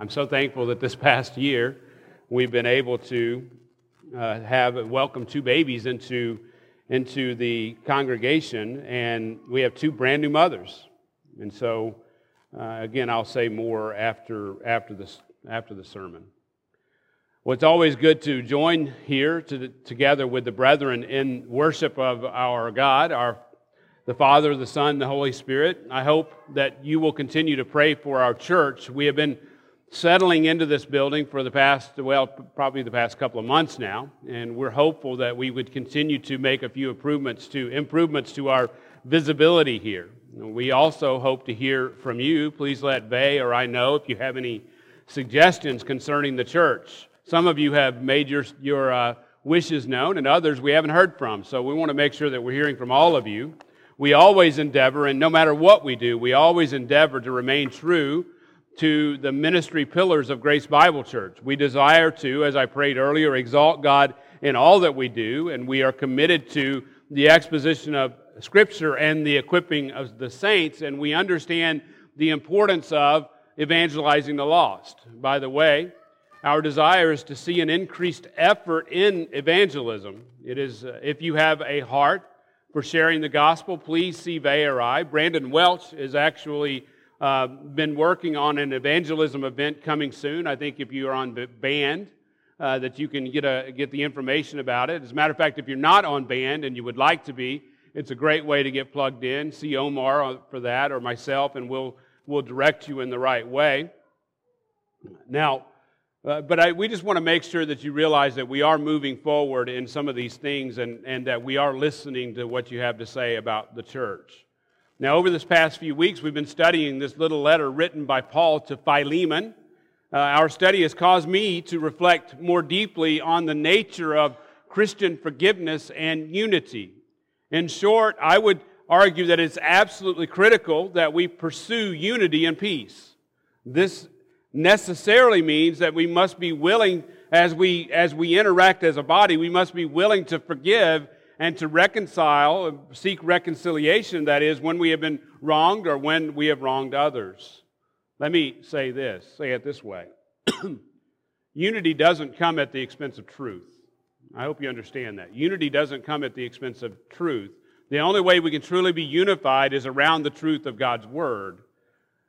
I'm so thankful that this past year we've been able to uh, have welcome two babies into, into the congregation, and we have two brand new mothers. And so, uh, again, I'll say more after, after, this, after the sermon. Well, it's always good to join here to, together with the brethren in worship of our God, our the Father, the Son, the Holy Spirit. I hope that you will continue to pray for our church. We have been settling into this building for the past, well, probably the past couple of months now, and we're hopeful that we would continue to make a few improvements to improvements to our visibility here. We also hope to hear from you. Please let Bay or I know if you have any suggestions concerning the church. Some of you have made your, your uh, wishes known, and others we haven't heard from. So we want to make sure that we're hearing from all of you. We always endeavor, and no matter what we do, we always endeavor to remain true to the ministry pillars of Grace Bible Church. We desire to, as I prayed earlier, exalt God in all that we do, and we are committed to the exposition of Scripture and the equipping of the saints, and we understand the importance of evangelizing the lost. By the way, our desire is to see an increased effort in evangelism. It is, uh, if you have a heart for sharing the gospel, please see Vay. Brandon Welch is actually uh, been working on an evangelism event coming soon. I think if you are on band, uh, that you can get, a, get the information about it. As a matter of fact, if you're not on band and you would like to be, it's a great way to get plugged in. See Omar for that or myself, and we'll, we'll direct you in the right way. Now, uh, but I, we just want to make sure that you realize that we are moving forward in some of these things and, and that we are listening to what you have to say about the church. Now, over this past few weeks, we've been studying this little letter written by Paul to Philemon. Uh, our study has caused me to reflect more deeply on the nature of Christian forgiveness and unity. In short, I would argue that it's absolutely critical that we pursue unity and peace. This necessarily means that we must be willing, as we, as we interact as a body, we must be willing to forgive and to reconcile, seek reconciliation, that is, when we have been wronged or when we have wronged others. Let me say this, say it this way. Unity doesn't come at the expense of truth. I hope you understand that. Unity doesn't come at the expense of truth. The only way we can truly be unified is around the truth of God's Word.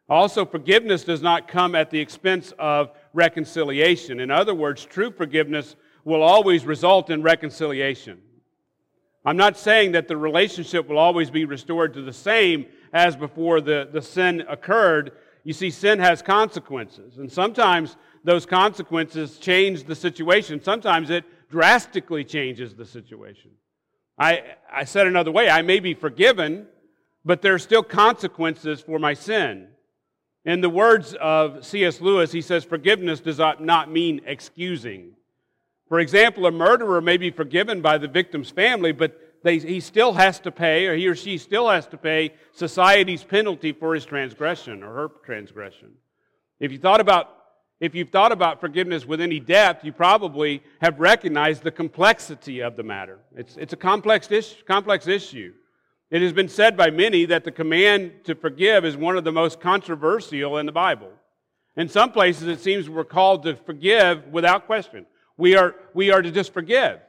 Also, forgiveness does not come at the expense of reconciliation. In other words, true forgiveness will always result in reconciliation. I'm not saying that the relationship will always be restored to the same as before the, the sin occurred. You see, sin has consequences, and sometimes those consequences change the situation. Sometimes it drastically changes the situation. I, I said another way I may be forgiven, but there are still consequences for my sin. In the words of C.S. Lewis, he says, Forgiveness does not mean excusing. For example, a murderer may be forgiven by the victim's family, but they, he still has to pay, or he or she still has to pay society's penalty for his transgression or her transgression. If you thought about if you've thought about forgiveness with any depth, you probably have recognized the complexity of the matter. It's, it's a complex, ish, complex issue. It has been said by many that the command to forgive is one of the most controversial in the Bible. In some places, it seems we're called to forgive without question. We are, we are to just forgive.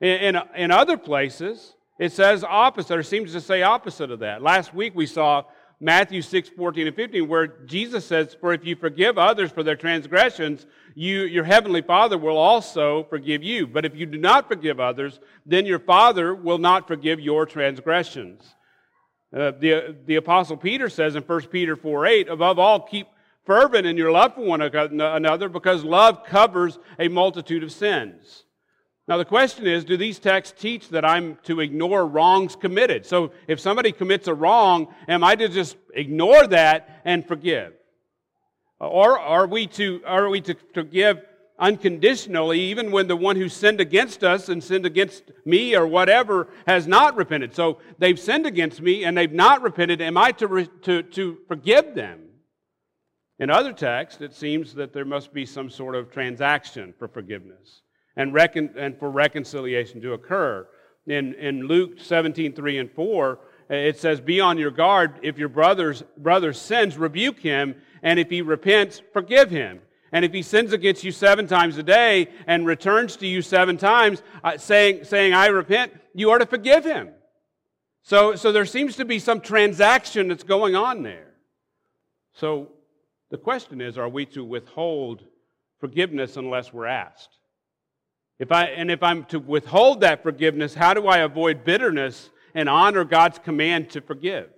In, in, in other places, it says opposite, or seems to say opposite of that. Last week we saw Matthew 6, 14 and 15, where Jesus says, For if you forgive others for their transgressions, you, your heavenly Father will also forgive you. But if you do not forgive others, then your Father will not forgive your transgressions. Uh, the, the Apostle Peter says in 1 Peter 4, 8, Above all, keep fervent in your love for one another because love covers a multitude of sins. Now, the question is do these texts teach that I'm to ignore wrongs committed? So, if somebody commits a wrong, am I to just ignore that and forgive? Or are we to, are we to forgive unconditionally, even when the one who sinned against us and sinned against me or whatever has not repented? So, they've sinned against me and they've not repented. Am I to, to, to forgive them? In other texts, it seems that there must be some sort of transaction for forgiveness and, recon- and for reconciliation to occur. In, in Luke 17, 3 and 4, it says, Be on your guard. If your brother's, brother sins, rebuke him. And if he repents, forgive him. And if he sins against you seven times a day and returns to you seven times, uh, saying, saying, I repent, you are to forgive him. So, so there seems to be some transaction that's going on there. So the question is are we to withhold forgiveness unless we're asked? If I, and if I'm to withhold that forgiveness, how do I avoid bitterness and honor God's command to forgive?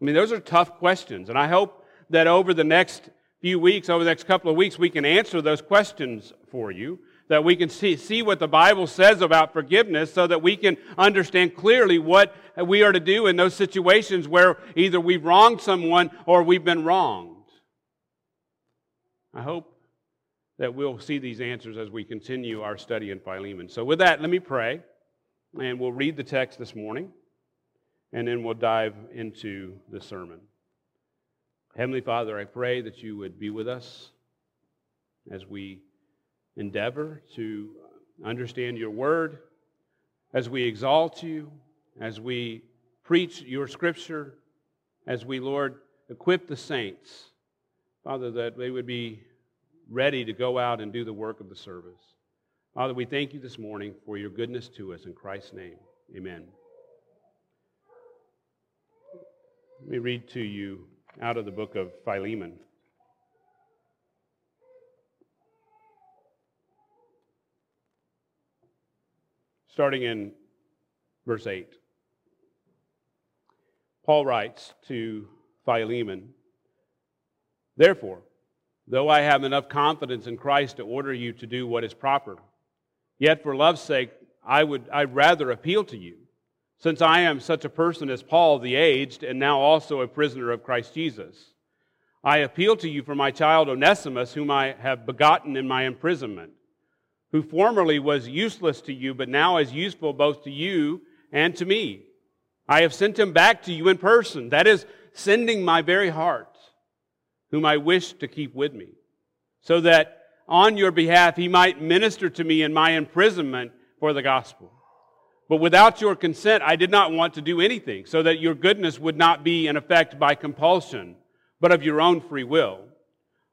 I mean, those are tough questions. And I hope that over the next few weeks, over the next couple of weeks, we can answer those questions for you that we can see, see what the Bible says about forgiveness so that we can understand clearly what we are to do in those situations where either we've wronged someone or we've been wronged. I hope that we'll see these answers as we continue our study in Philemon. So, with that, let me pray, and we'll read the text this morning, and then we'll dive into the sermon. Heavenly Father, I pray that you would be with us as we endeavor to understand your word, as we exalt you, as we preach your scripture, as we, Lord, equip the saints, Father, that they would be ready to go out and do the work of the service. Father, we thank you this morning for your goodness to us. In Christ's name, amen. Let me read to you out of the book of Philemon. starting in verse 8. Paul writes to Philemon, Therefore, though I have enough confidence in Christ to order you to do what is proper, yet for love's sake, I would I'd rather appeal to you, since I am such a person as Paul the aged, and now also a prisoner of Christ Jesus. I appeal to you for my child Onesimus, whom I have begotten in my imprisonment who formerly was useless to you, but now is useful both to you and to me. I have sent him back to you in person, that is, sending my very heart, whom I wish to keep with me, so that on your behalf he might minister to me in my imprisonment for the gospel. But without your consent, I did not want to do anything, so that your goodness would not be in effect by compulsion, but of your own free will.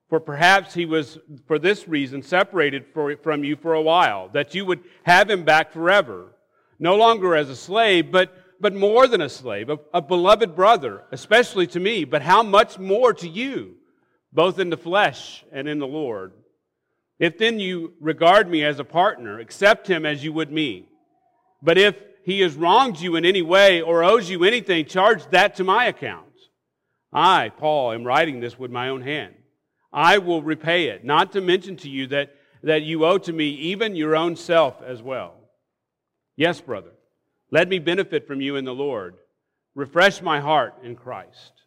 For perhaps he was, for this reason, separated for, from you for a while, that you would have him back forever, no longer as a slave, but, but more than a slave, a, a beloved brother, especially to me, but how much more to you, both in the flesh and in the Lord. If then you regard me as a partner, accept him as you would me. But if he has wronged you in any way or owes you anything, charge that to my account. I, Paul, am writing this with my own hand. I will repay it. Not to mention to you that, that you owe to me even your own self as well. Yes, brother, let me benefit from you in the Lord. Refresh my heart in Christ.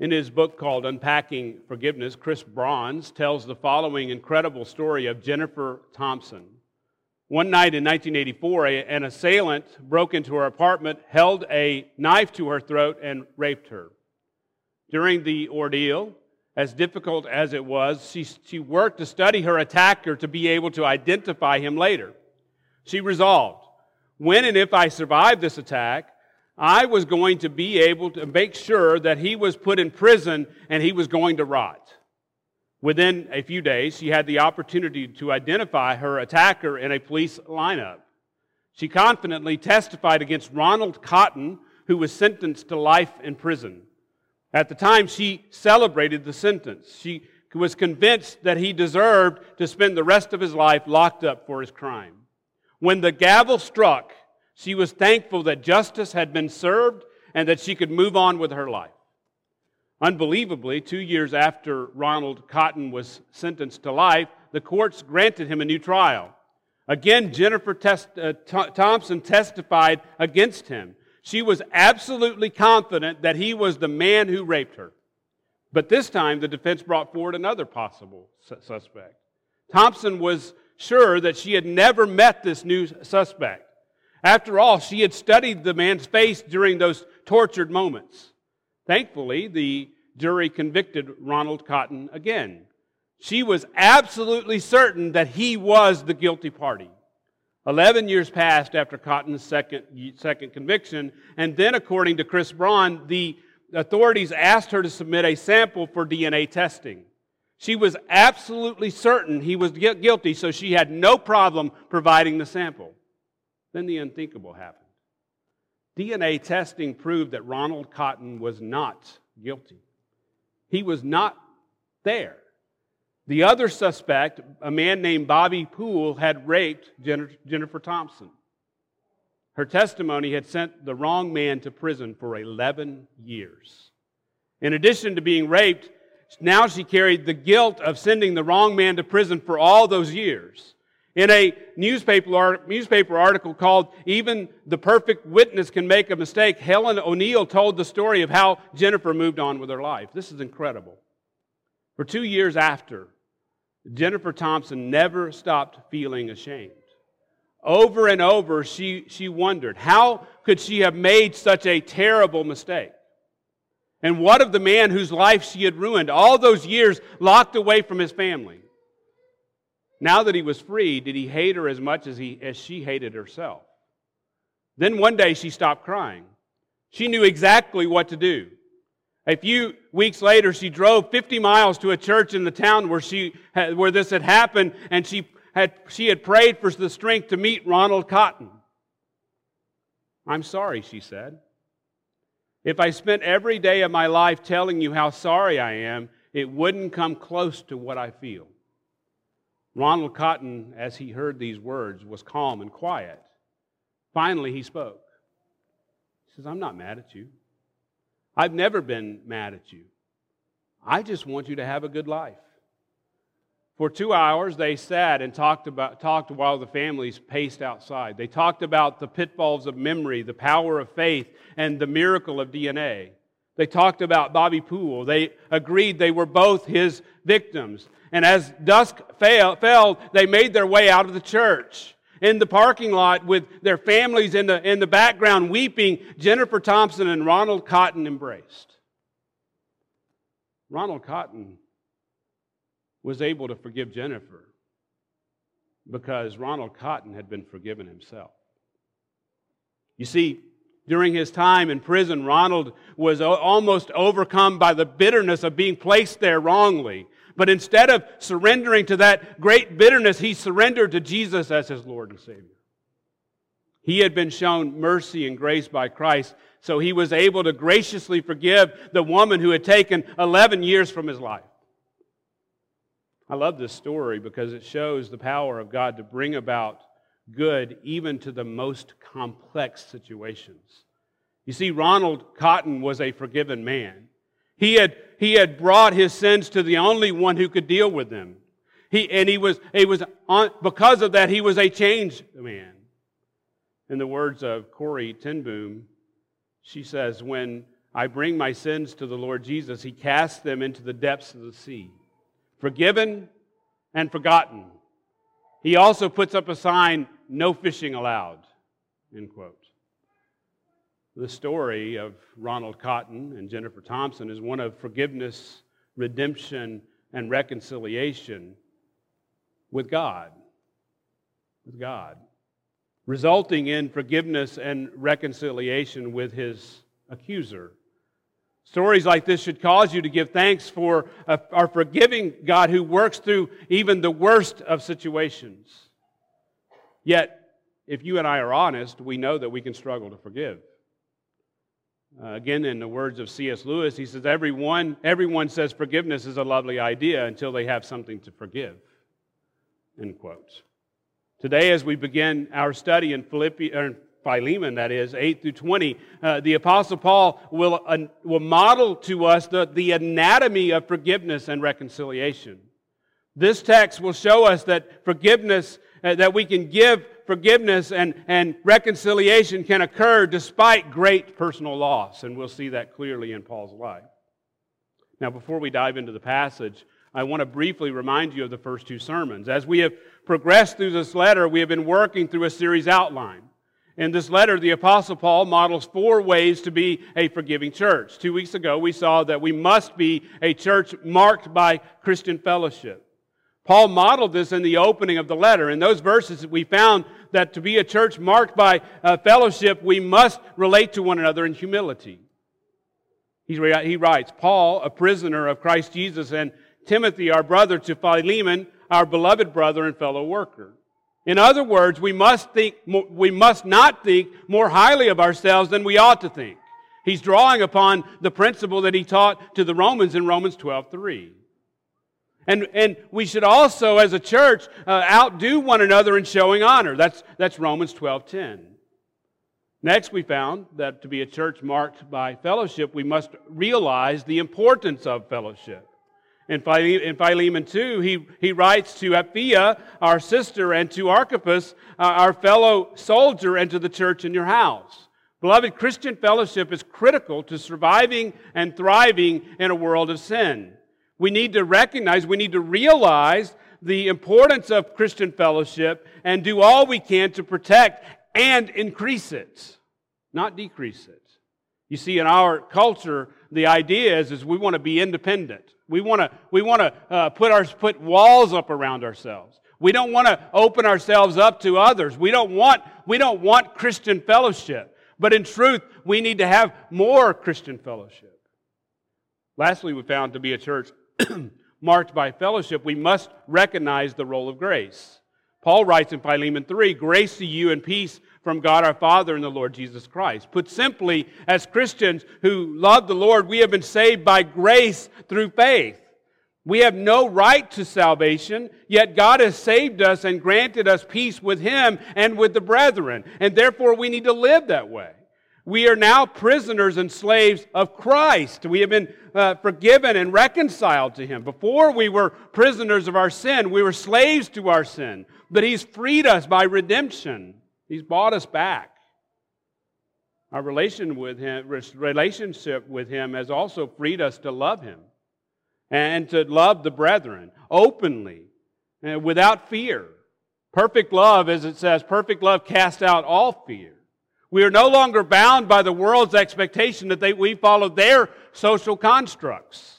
In his book called Unpacking Forgiveness, Chris Brauns tells the following incredible story of Jennifer Thompson. One night in 1984, an assailant broke into her apartment, held a knife to her throat, and raped her. During the ordeal, as difficult as it was, she, she worked to study her attacker to be able to identify him later. She resolved, when and if I survive this attack, I was going to be able to make sure that he was put in prison and he was going to rot. Within a few days, she had the opportunity to identify her attacker in a police lineup. She confidently testified against Ronald Cotton, who was sentenced to life in prison. At the time, she celebrated the sentence. She was convinced that he deserved to spend the rest of his life locked up for his crime. When the gavel struck, she was thankful that justice had been served and that she could move on with her life. Unbelievably, two years after Ronald Cotton was sentenced to life, the courts granted him a new trial. Again, Jennifer Test, uh, Thompson testified against him. She was absolutely confident that he was the man who raped her. But this time, the defense brought forward another possible su- suspect. Thompson was sure that she had never met this new suspect. After all, she had studied the man's face during those tortured moments. Thankfully, the jury convicted Ronald Cotton again. She was absolutely certain that he was the guilty party. Eleven years passed after Cotton's second, second conviction, and then, according to Chris Braun, the authorities asked her to submit a sample for DNA testing. She was absolutely certain he was guilty, so she had no problem providing the sample. Then the unthinkable happened. DNA testing proved that Ronald Cotton was not guilty. He was not there. The other suspect, a man named Bobby Poole, had raped Jennifer Thompson. Her testimony had sent the wrong man to prison for 11 years. In addition to being raped, now she carried the guilt of sending the wrong man to prison for all those years. In a newspaper, newspaper article called Even the Perfect Witness Can Make a Mistake, Helen O'Neill told the story of how Jennifer moved on with her life. This is incredible. For two years after, Jennifer Thompson never stopped feeling ashamed. Over and over, she, she wondered, how could she have made such a terrible mistake? And what of the man whose life she had ruined, all those years locked away from his family? Now that he was free, did he hate her as much as, he, as she hated herself? Then one day she stopped crying. She knew exactly what to do. A few weeks later, she drove 50 miles to a church in the town where, she where this had happened, and she had, she had prayed for the strength to meet Ronald Cotton. I'm sorry, she said. If I spent every day of my life telling you how sorry I am, it wouldn't come close to what I feel. Ronald Cotton, as he heard these words, was calm and quiet. Finally, he spoke. He says, I'm not mad at you. I've never been mad at you. I just want you to have a good life. For two hours, they sat and talked, about, talked while the families paced outside. They talked about the pitfalls of memory, the power of faith, and the miracle of DNA. They talked about Bobby Poole. They agreed they were both his victims. And as dusk fell, they made their way out of the church. In the parking lot with their families in the, in the background weeping, Jennifer Thompson and Ronald Cotton embraced. Ronald Cotton was able to forgive Jennifer because Ronald Cotton had been forgiven himself. You see, during his time in prison, Ronald was almost overcome by the bitterness of being placed there wrongly. But instead of surrendering to that great bitterness, he surrendered to Jesus as his Lord and Savior. He had been shown mercy and grace by Christ, so he was able to graciously forgive the woman who had taken 11 years from his life. I love this story because it shows the power of God to bring about good even to the most complex situations. You see, Ronald Cotton was a forgiven man. He had, he had brought his sins to the only one who could deal with them. He, and he was, he was on, because of that, he was a changed man. In the words of Corrie ten Boom, she says, When I bring my sins to the Lord Jesus, he casts them into the depths of the sea, forgiven and forgotten. He also puts up a sign, no fishing allowed, end quote. The story of Ronald Cotton and Jennifer Thompson is one of forgiveness, redemption, and reconciliation with God. With God. Resulting in forgiveness and reconciliation with his accuser. Stories like this should cause you to give thanks for uh, our forgiving God who works through even the worst of situations. Yet, if you and I are honest, we know that we can struggle to forgive. Uh, again, in the words of C.S. Lewis, he says, everyone, everyone says forgiveness is a lovely idea until they have something to forgive. End quote. Today, as we begin our study in Philippi, or Philemon, that is, 8 through 20, uh, the Apostle Paul will, uh, will model to us the, the anatomy of forgiveness and reconciliation. This text will show us that forgiveness, Uh, that we can give forgiveness and, and reconciliation can occur despite great personal loss. And we'll see that clearly in Paul's life. Now, before we dive into the passage, I want to briefly remind you of the first two sermons. As we have progressed through this letter, we have been working through a series outline. In this letter, the Apostle Paul models four ways to be a forgiving church. Two weeks ago, we saw that we must be a church marked by Christian fellowship. Paul modeled this in the opening of the letter. In those verses, we found that to be a church marked by uh, fellowship, we must relate to one another in humility. He writes, Paul, a prisoner of Christ Jesus, and Timothy, our brother, to Philemon, our beloved brother and fellow worker. In other words, we must think, we must not think more highly of ourselves than we ought to think. He's drawing upon the principle that he taught to the Romans in Romans 12 3. And, and we should also, as a church, uh, outdo one another in showing honor. That's, that's Romans 12 10. Next, we found that to be a church marked by fellowship, we must realize the importance of fellowship. In Philemon 2, he, he writes to Apphia, our sister, and to Archippus, uh, our fellow soldier, and to the church in your house. Beloved, Christian fellowship is critical to surviving and thriving in a world of sin. We need to recognize, we need to realize the importance of Christian fellowship and do all we can to protect and increase it, not decrease it. You see, in our culture, the idea is, is we want to be independent. We want to, we want to uh, put, our, put walls up around ourselves. We don't want to open ourselves up to others. We don't want, we don't want Christian fellowship. But in truth, we need to have more Christian fellowship. Lastly, we found to be a church marked by fellowship, we must recognize the role of grace. Paul writes in Philemon 3 Grace to you and peace from God our Father and the Lord Jesus Christ. Put simply, as Christians who love the Lord, we have been saved by grace through faith. We have no right to salvation, yet God has saved us and granted us peace with Him and with the brethren. And therefore, we need to live that way. We are now prisoners and slaves of Christ. We have been uh, forgiven and reconciled to Him. Before we were prisoners of our sin, we were slaves to our sin. But He's freed us by redemption, He's bought us back. Our relation with him, relationship with Him has also freed us to love Him and to love the brethren openly and without fear. Perfect love, as it says, perfect love casts out all fear. We are no longer bound by the world's expectation that they, we follow their social constructs.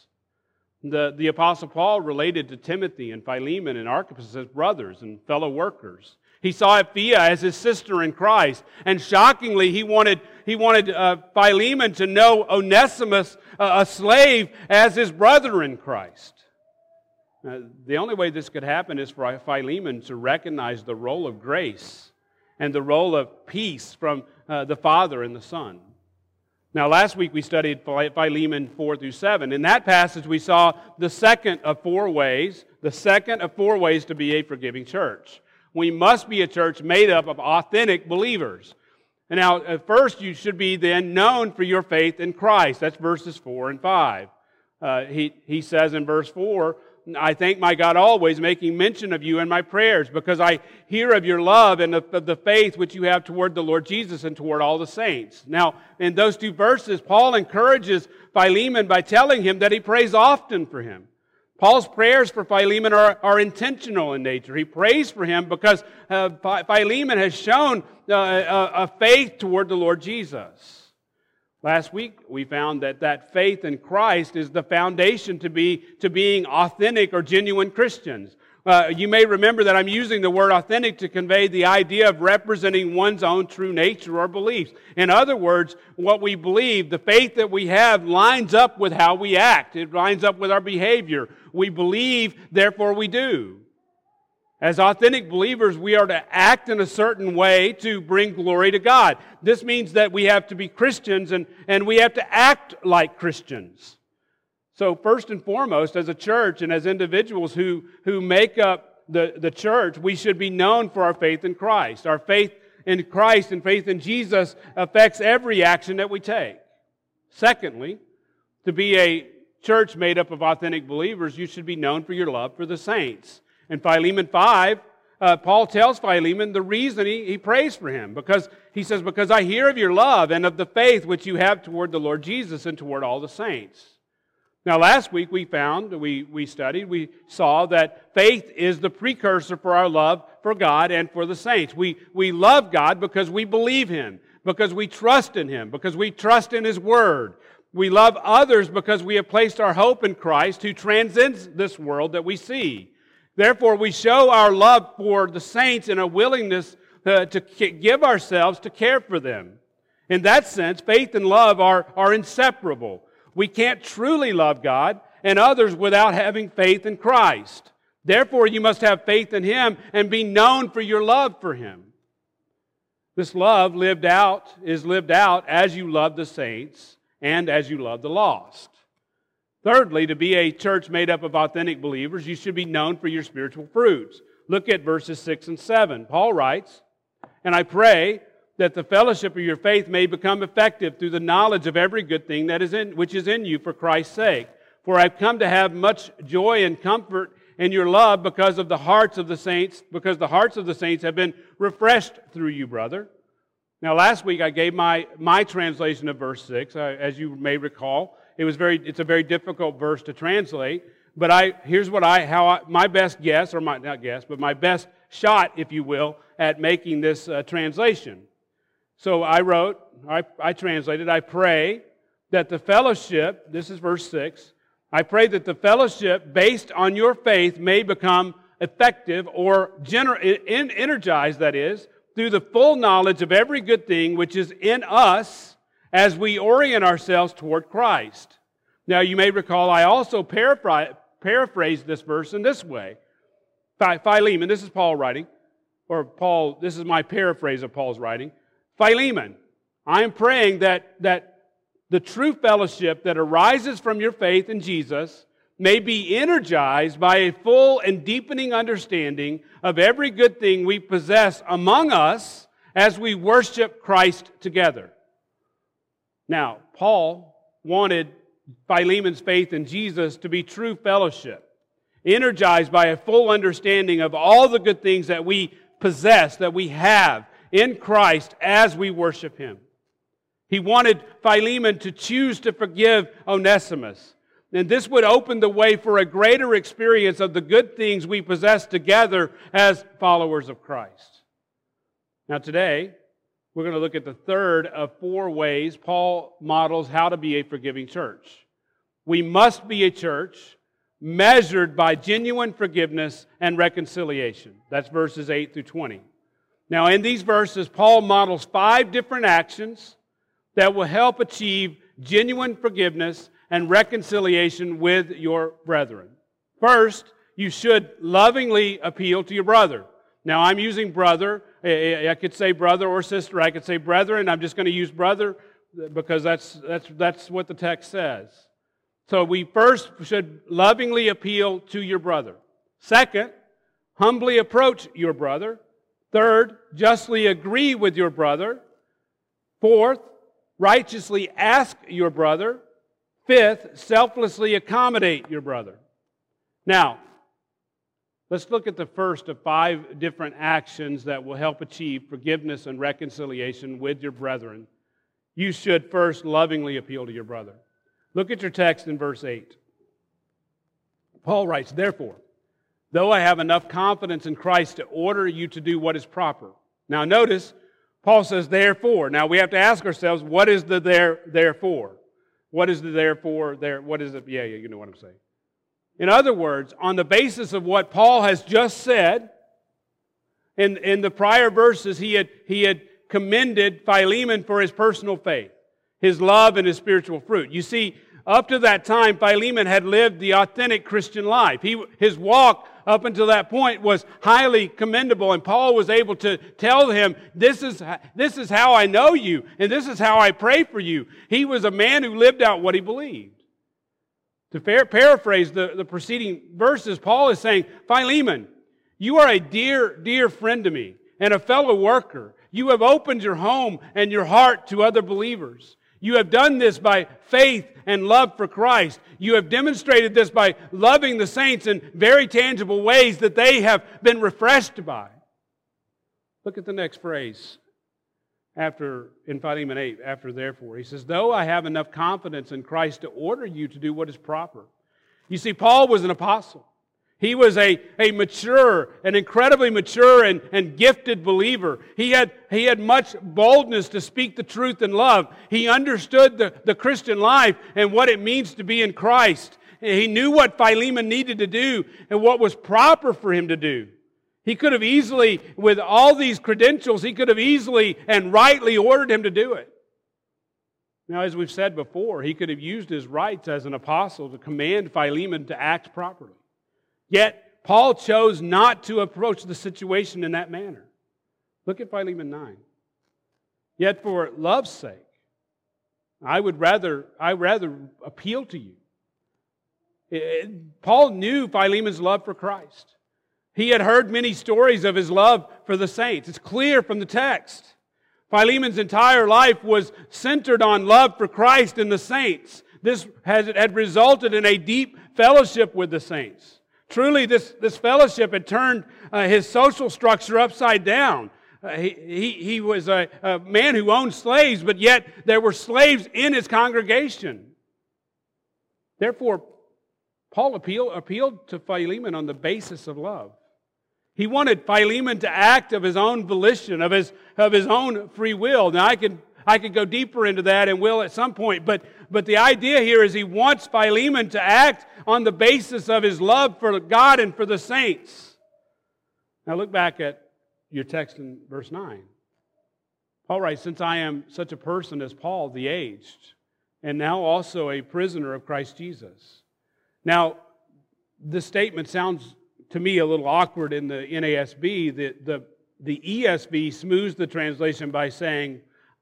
The, the Apostle Paul related to Timothy and Philemon and Archippus as brothers and fellow workers. He saw Apphia as his sister in Christ. And shockingly, he wanted, he wanted uh, Philemon to know Onesimus, uh, a slave, as his brother in Christ. Uh, the only way this could happen is for Philemon to recognize the role of grace and the role of peace from uh, the Father and the Son. Now, last week we studied Philemon 4 through 7. In that passage, we saw the second of four ways, the second of four ways to be a forgiving church. We must be a church made up of authentic believers. And now, first, you should be then known for your faith in Christ. That's verses 4 and 5. Uh, he, he says in verse 4 I thank my God always, making mention of you in my prayers, because I hear of your love and of the faith which you have toward the Lord Jesus and toward all the saints. Now, in those two verses, Paul encourages Philemon by telling him that he prays often for him. Paul's prayers for Philemon are, are intentional in nature. He prays for him because uh, Philemon has shown uh, a, a faith toward the Lord Jesus. Last week, we found that that faith in Christ is the foundation to, be, to being authentic or genuine Christians. Uh, you may remember that I'm using the word authentic to convey the idea of representing one's own true nature or beliefs. In other words, what we believe, the faith that we have, lines up with how we act, it lines up with our behavior. We believe, therefore we do. As authentic believers, we are to act in a certain way to bring glory to God. This means that we have to be Christians and, and we have to act like Christians. So, first and foremost, as a church and as individuals who, who make up the, the church, we should be known for our faith in Christ. Our faith in Christ and faith in Jesus affects every action that we take. Secondly, to be a church made up of authentic believers, you should be known for your love for the saints. In Philemon 5, uh, Paul tells Philemon the reason he, he prays for him. Because he says, Because I hear of your love and of the faith which you have toward the Lord Jesus and toward all the saints. Now, last week we found, we, we studied, we saw that faith is the precursor for our love for God and for the saints. We, we love God because we believe Him, because we trust in Him, because we trust in His Word. We love others because we have placed our hope in Christ who transcends this world that we see. Therefore, we show our love for the saints and a willingness uh, to give ourselves to care for them. In that sense, faith and love are, are inseparable. we can't truly love God and others without having faith in Christ. Therefore, you must have faith in Him and be known for your love for Him. This love lived out is lived out as you love the saints and as you love the lost. Thirdly, to be a church made up of authentic believers, you should be known for your spiritual fruits. Look at verses 6 and 7. Paul writes, And I pray that the fellowship of your faith may become effective through the knowledge of every good thing that is in, which is in you for Christ's sake. For I've come to have much joy and comfort in your love because of the hearts of the saints, because the hearts of the saints have been refreshed through you, brother. Now, last week I gave my, my translation of verse 6. Uh, as you may recall, it was very, it's a very difficult verse to translate. But I, here's what I, how I, my best guess, or my, not guess, but my best shot, if you will, at making this uh, translation. So I wrote, I, I translated, I pray that the fellowship, this is verse 6, I pray that the fellowship based on your faith may become effective or gener- energized, that is, through the full knowledge of every good thing which is in us as we orient ourselves toward Christ. Now, you may recall I also paraphrased this verse in this way Philemon, this is Paul writing, or Paul, this is my paraphrase of Paul's writing. Philemon, I am praying that, that the true fellowship that arises from your faith in Jesus may be energized by a full and deepening understanding of every good thing we possess among us as we worship Christ together. Now, Paul wanted Philemon's faith in Jesus to be true fellowship, energized by a full understanding of all the good things that we possess, that we have in Christ as we worship Him. He wanted Philemon to choose to forgive Onesimus. And this would open the way for a greater experience of the good things we possess together as followers of Christ. Now, today, we're going to look at the third of four ways Paul models how to be a forgiving church. We must be a church measured by genuine forgiveness and reconciliation. That's verses 8 through 20. Now, in these verses, Paul models five different actions that will help achieve genuine forgiveness and reconciliation with your brethren. First, you should lovingly appeal to your brother. Now, I'm using brother. I could say brother or sister. I could say brethren. I'm just going to use brother because that's, that's, that's what the text says. So we first should lovingly appeal to your brother. Second, humbly approach your brother. Third, justly agree with your brother. Fourth, righteously ask your brother. Fifth, selflessly accommodate your brother. Now, let's look at the first of five different actions that will help achieve forgiveness and reconciliation with your brethren. You should first lovingly appeal to your brother. Look at your text in verse 8. Paul writes, Therefore, though I have enough confidence in Christ to order you to do what is proper. Now, notice Paul says, therefore. Now we have to ask ourselves, what is the there, therefore? What is the therefore, there? What is it? Yeah, yeah, you know what I'm saying. In other words, on the basis of what Paul has just said, in, in the prior verses, he had, he had commended Philemon for his personal faith, his love, and his spiritual fruit. You see, up to that time, Philemon had lived the authentic Christian life. He, his walk up until that point was highly commendable, and Paul was able to tell him, this is, this is how I know you, and this is how I pray for you. He was a man who lived out what he believed. To paraphrase the, the preceding verses, Paul is saying, Philemon, you are a dear, dear friend to me and a fellow worker. You have opened your home and your heart to other believers. You have done this by faith and love for Christ. You have demonstrated this by loving the saints in very tangible ways that they have been refreshed by. Look at the next phrase after in Philemon 8, after therefore. He says, Though I have enough confidence in Christ to order you to do what is proper. You see, Paul was an apostle. He was a, a mature, an incredibly mature and, and gifted believer. He had, he had much boldness to speak the truth in love. He understood the, the Christian life and what it means to be in Christ. He knew what Philemon needed to do and what was proper for him to do. He could have easily, with all these credentials, he could have easily and rightly ordered him to do it. Now, as we've said before, he could have used his rights as an apostle to command Philemon to act properly. Yet, Paul chose not to approach the situation in that manner. Look at Philemon 9. Yet, for love's sake, I would rather, I rather appeal to you. It, Paul knew Philemon's love for Christ. He had heard many stories of his love for the saints. It's clear from the text. Philemon's entire life was centered on love for Christ and the saints. This has, had resulted in a deep fellowship with the saints. Truly, this, this fellowship had turned uh, his social structure upside down. Uh, he, he, he, was a, a man who owned slaves, but yet there were slaves in his congregation. Therefore, Paul appeal, appealed to Philemon on the basis of love. He wanted Philemon to act of his own volition, of his, of his own free will. Now, I could, I could go deeper into that and will at some point, but, but the idea here is he wants Philemon to act on the basis of his love for God and for the saints. Now, look back at your text in verse 9. Paul writes, Since I am such a person as Paul, the aged, and now also a prisoner of Christ Jesus. Now, this statement sounds to me a little awkward in the NASB. The, the, the ESV smooths the translation by saying,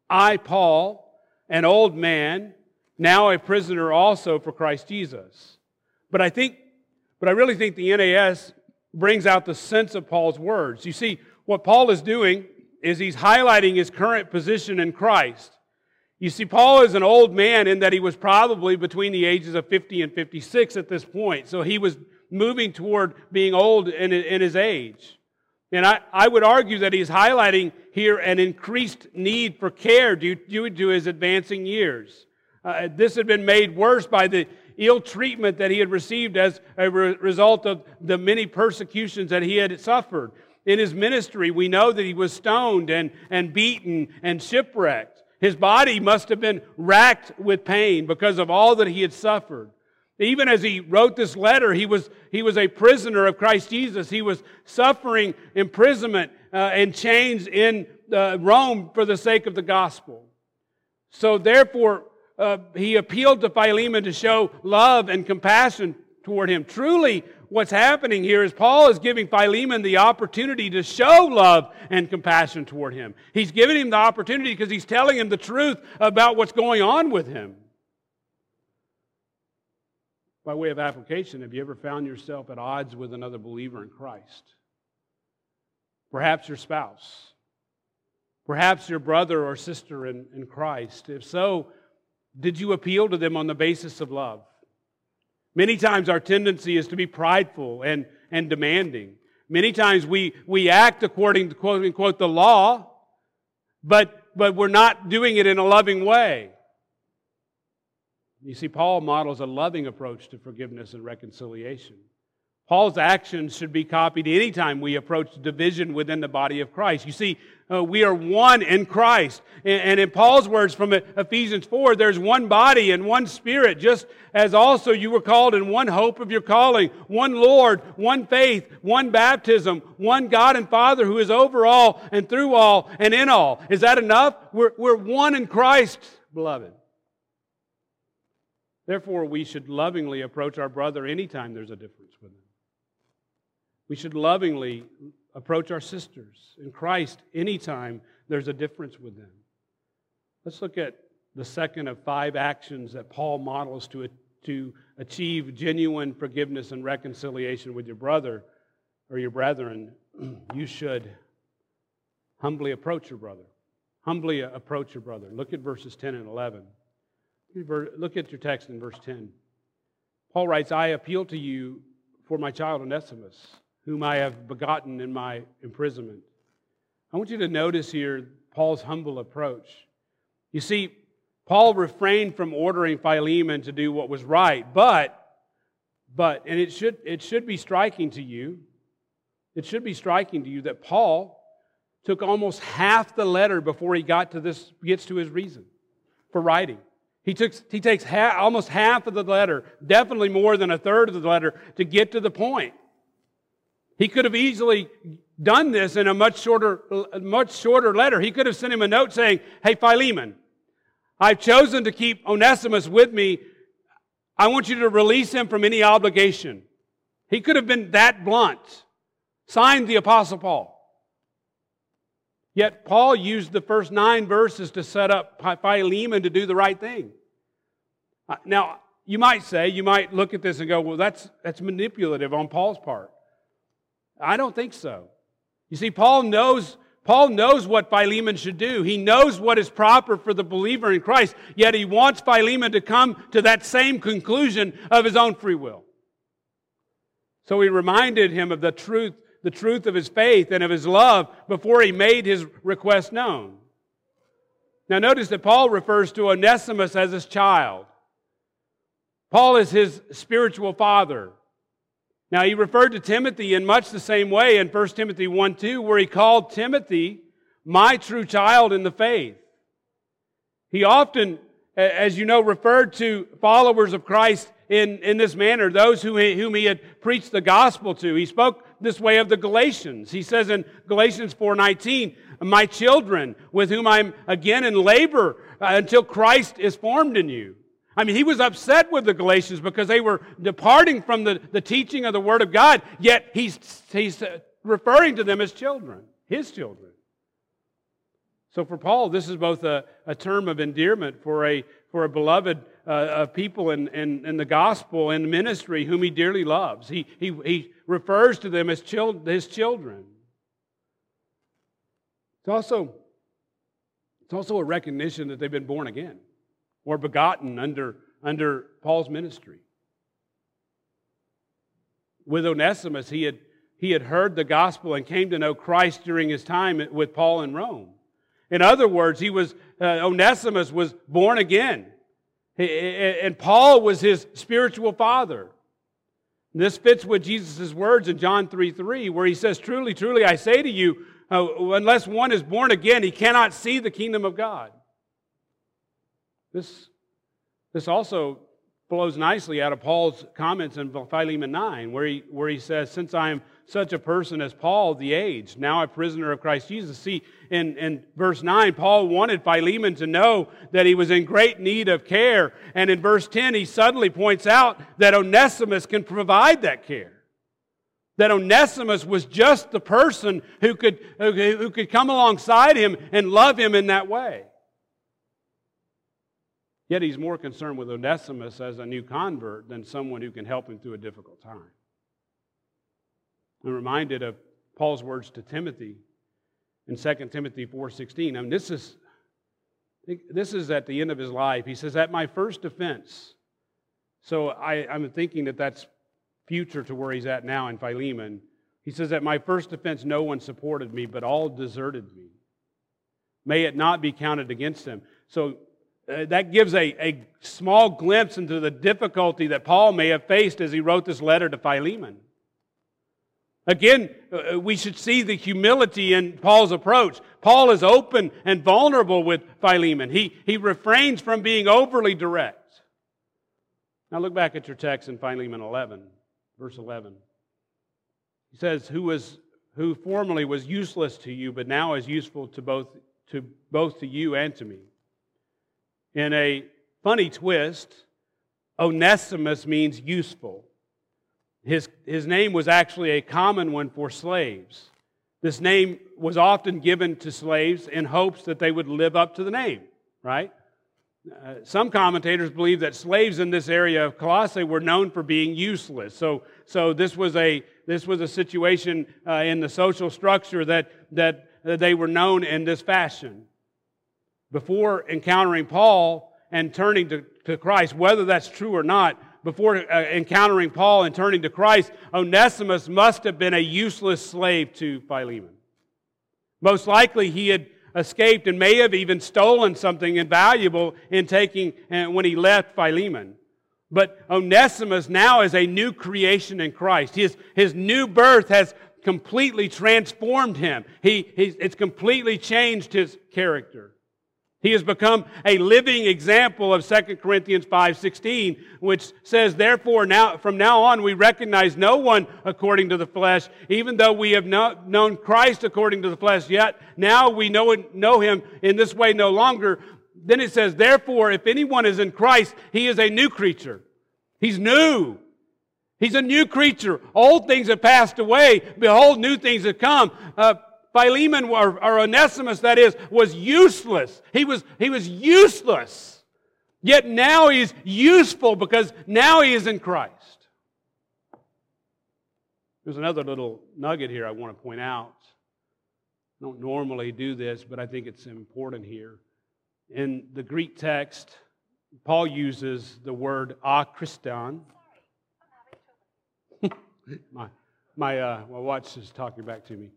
I, Paul, an old man, now a prisoner also for Christ Jesus. But I think, but I really think the NAS brings out the sense of Paul's words. You see, what Paul is doing is he's highlighting his current position in Christ. You see, Paul is an old man in that he was probably between the ages of 50 and 56 at this point. So he was moving toward being old in, in his age. And I, I would argue that he's highlighting here an increased need for care due, due to his advancing years. Uh, this had been made worse by the ill treatment that he had received as a re- result of the many persecutions that he had suffered. In his ministry, we know that he was stoned and, and beaten and shipwrecked. His body must have been racked with pain because of all that he had suffered. Even as he wrote this letter, he was, he was a prisoner of Christ Jesus. He was suffering imprisonment uh, and chains in uh, Rome for the sake of the gospel. So, therefore, uh, he appealed to Philemon to show love and compassion toward him. Truly, what's happening here is Paul is giving Philemon the opportunity to show love and compassion toward him. He's giving him the opportunity because he's telling him the truth about what's going on with him by way of application, have you ever found yourself at odds with another believer in Christ? Perhaps your spouse. Perhaps your brother or sister in, in Christ. If so, did you appeal to them on the basis of love? Many times our tendency is to be prideful and, and demanding. Many times we, we act according to quote unquote the law, but, but we're not doing it in a loving way. You see, Paul models a loving approach to forgiveness and reconciliation. Paul's actions should be copied anytime we approach division within the body of Christ. You see, uh, we are one in Christ. And, and, in Paul's words from Ephesians 4, there's one body and one spirit, just as also you were called in one hope of your calling, one Lord, one faith, one baptism, one God and Father who is over all and through all and in all. Is that enough? We're, we're one in Christ, beloved. Therefore, we should lovingly approach our brother anytime there's a difference with him. We should lovingly approach our sisters in Christ anytime there's a difference with them. Let's look at the second of five actions that Paul models to, to achieve genuine forgiveness and reconciliation with your brother or your brethren. You should humbly approach your brother. Humbly approach your brother. Look at verses 10 and 11. Look at your text in verse 10. Paul writes, I appeal to you for my child Onesimus, whom I have begotten in my imprisonment. I want you to notice here Paul's humble approach. You see, Paul refrained from ordering Philemon to do what was right, but, but, and it should, it should be striking to you, it should be striking to you that Paul took almost half the letter before he got to this, gets to his reason for writing. He, took, he takes almost half of the letter, definitely more than a third of the letter, to get to the point. He could have easily done this in a much shorter, much shorter letter. He could have sent him a note saying, Hey, Philemon, I've chosen to keep Onesimus with me. I want you to release him from any obligation. He could have been that blunt. Signed the Apostle Paul. Yet Paul used the first nine verses to set up Philemon to do the right thing. Uh, now, you might say, you might look at this and go, well, that's, that's manipulative on Paul's part. I don't think so. You see, Paul knows, Paul knows what Philemon should do. He knows what is proper for the believer in Christ, yet he wants Philemon to come to that same conclusion of his own free will. So he reminded him of the truth, the truth of his faith and of his love before he made his request known. Now notice that Paul refers to Onesimus as his child. Paul is his spiritual father. Now, he referred to Timothy in much the same way in 1 Timothy 1 2, where he called Timothy my true child in the faith. He often, as you know, referred to followers of Christ in, in this manner, those who, whom he had preached the gospel to. He spoke this way of the Galatians. He says in Galatians 4:19, "My children, with whom I'm again in labor uh, until Christ is formed in you." I mean, he was upset with the Galatians because they were departing from the, the teaching of the Word of God, yet he's, he's referring to them as children, his children. So for Paul, this is both a, a term of endearment for a, for a beloved uh, of people in, in, in, the gospel and ministry whom he dearly loves. He, he, he refers to them as chil- his children. It's also, it's also a recognition that they've been born again or begotten under, under Paul's ministry. With Onesimus, he had, he had heard the gospel and came to know Christ during his time with Paul in Rome. In other words, he was, uh, Onesimus was born again. And Paul was his spiritual father. This fits with Jesus' words in John 3 3, where he says, Truly, truly, I say to you, uh, unless one is born again, he cannot see the kingdom of God. This, this also flows nicely out of Paul's comments in Philemon 9, where he, where he says, Since I am such a person as Paul, the age, now a prisoner of Christ Jesus. See, in, in verse 9, Paul wanted Philemon to know that he was in great need of care. And in verse 10, he suddenly points out that Onesimus can provide that care. That Onesimus was just the person who could, who could come alongside him and love him in that way. Yet he's more concerned with Onesimus as a new convert than someone who can help him through a difficult time. I'm reminded of Paul's words to Timothy in 2 Timothy 4:16. I mean, this is this is at the end of his life. He says, "At my first defense." So I, I'm thinking that that's future to where he's at now in Philemon. He says, "At my first offense, no one supported me, but all deserted me. May it not be counted against them." So uh, that gives a, a small glimpse into the difficulty that Paul may have faced as he wrote this letter to Philemon. Again, uh, uh, we should see the humility in Paul's approach. Paul is open and vulnerable with Philemon. He, he refrains from being overly direct. Now look back at your text in Philemon 11, verse 11. He says, who, was, who formerly was useless to you, but now is useful to both, to both to you and to me. In a funny twist, Onesimus means useful. His, his name was actually a common one for slaves. This name was often given to slaves in hopes that they would live up to the name, right? Uh, some commentators believe that slaves in this area of Colossae were known for being useless. So, so this, was a, this was a situation uh, in the social structure that, that, that they were known in this fashion before encountering Paul and turning to, to Christ, whether that's true or not, before uh, encountering Paul and turning to Christ, Onesimus must have been a useless slave to Philemon. Most likely he had escaped and may have even stolen something invaluable in taking uh, when he left Philemon. But Onesimus now is a new creation in Christ. His, his new birth has completely transformed him. He, it's completely changed his character. He has become a living example of 2 Corinthians 5:16, which says, "Therefore now from now on we recognize no one according to the flesh, even though we have not known Christ according to the flesh, yet now we know, know him in this way no longer. then it says, therefore, if anyone is in Christ, he is a new creature. He's new. He's a new creature. Old things have passed away. Behold, new things have come. Uh, Philemon, or, or Onesimus, that is, was useless. He was, he was useless. Yet now he's useful because now he is in Christ. There's another little nugget here I want to point out. I don't normally do this, but I think it's important here. In the Greek text, Paul uses the word akriston. my my, uh, my watch is talking back to me.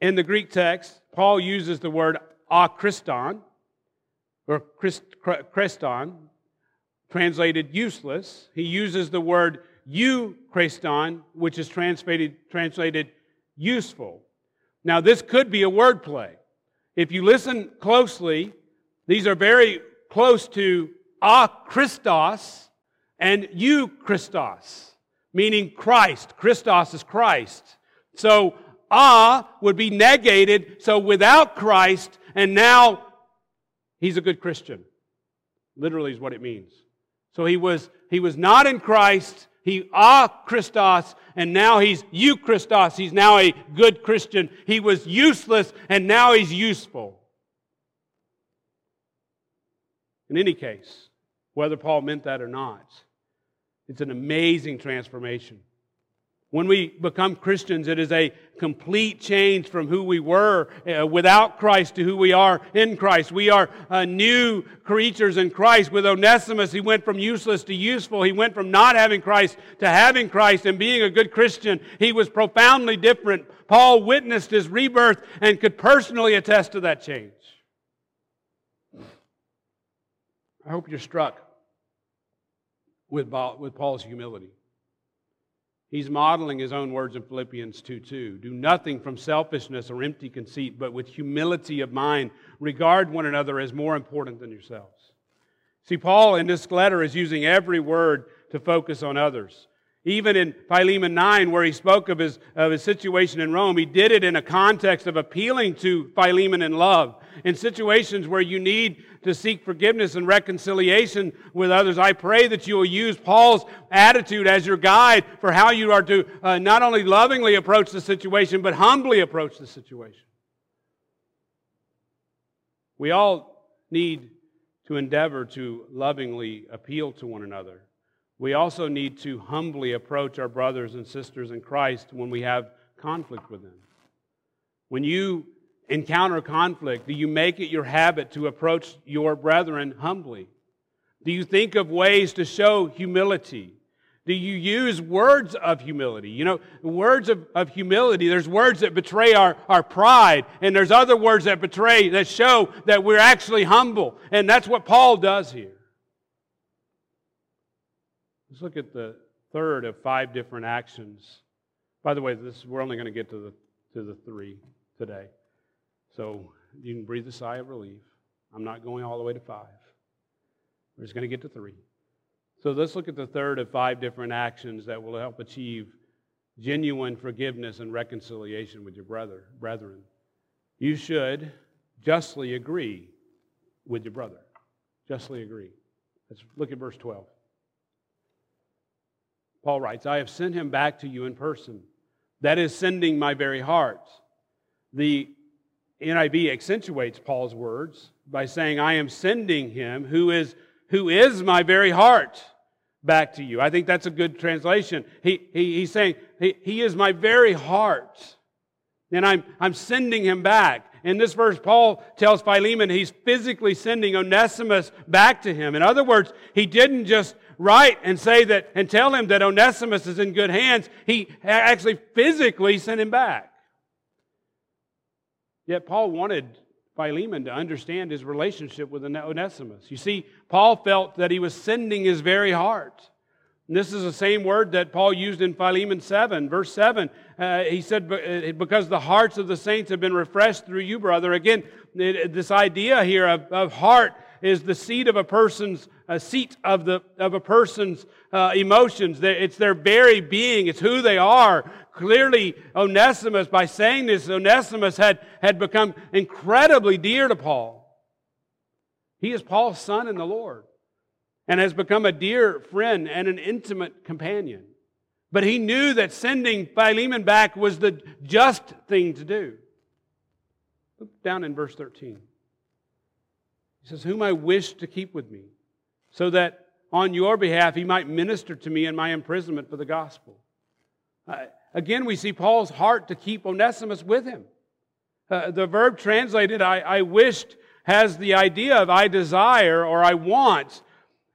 In the Greek text, Paul uses the word akriston, or kreston, translated useless. He uses the word eukreston, which is translated, translated useful. Now, this could be a wordplay. If you listen closely, these are very close to a Christos and you Christos, meaning Christ. Christos is Christ. So a would be negated. So without Christ, and now he's a good Christian. Literally is what it means. So he was, he was not in Christ. He ah Christos, and now he's you Christos. He's now a good Christian. He was useless, and now he's useful. In any case, whether Paul meant that or not, it's an amazing transformation. When we become Christians, it is a complete change from who we were uh, without Christ to who we are in Christ. We are uh, new creatures in Christ. With Onesimus, he went from useless to useful. He went from not having Christ to having Christ and being a good Christian. He was profoundly different. Paul witnessed his rebirth and could personally attest to that change. I hope you're struck with Paul's humility. He's modeling his own words in Philippians 2 2. Do nothing from selfishness or empty conceit, but with humility of mind, regard one another as more important than yourselves. See, Paul in this letter is using every word to focus on others. Even in Philemon 9, where he spoke of his, of his situation in Rome, he did it in a context of appealing to Philemon in love. In situations where you need to seek forgiveness and reconciliation with others, I pray that you will use Paul's attitude as your guide for how you are to uh, not only lovingly approach the situation, but humbly approach the situation. We all need to endeavor to lovingly appeal to one another we also need to humbly approach our brothers and sisters in Christ when we have conflict with them. When you encounter conflict, do you make it your habit to approach your brethren humbly? Do you think of ways to show humility? Do you use words of humility? You know, words of, of humility, there's words that betray our, our pride, and there's other words that betray, that show that we're actually humble. And that's what Paul does here. Let's look at the third of five different actions. By the way, this we're only going to get to the to the three today. So you can breathe a sigh of relief. I'm not going all the way to five. We're just going to get to three. So let's look at the third of five different actions that will help achieve genuine forgiveness and reconciliation with your brother, brethren. You should justly agree with your brother. Justly agree. Let's look at verse 12. Paul writes, I have sent him back to you in person. That is sending my very heart. The NIV accentuates Paul's words by saying, I am sending him who is, who is my very heart back to you. I think that's a good translation. He, he, he's saying, he, he is my very heart. And I'm, I'm sending him back. In this verse, Paul tells Philemon he's physically sending Onesimus back to him. In other words, he didn't just write and say that and tell him that Onesimus is in good hands. He actually physically sent him back. Yet Paul wanted Philemon to understand his relationship with Onesimus. You see, Paul felt that he was sending his very heart. And this is the same word that Paul used in Philemon 7, verse 7. Uh, he said, uh, Because the hearts of the saints have been refreshed through you, brother. Again, it, this idea here of, of heart is the seat of a person's seat of the of a person's uh, emotions. It's their very being. It's who they are. Clearly, Onesimus, by saying this, Onesimus had had become incredibly dear to Paul. He is Paul's son in the Lord and has become a dear friend and an intimate companion. But he knew that sending Philemon back was the just thing to do. Look down in verse 13. He says, Whom I wish to keep with me, so that on your behalf he might minister to me in my imprisonment for the gospel. Uh, again, we see Paul's heart to keep Onesimus with him. Uh, the verb translated, I, I wished, has the idea of I desire or I want.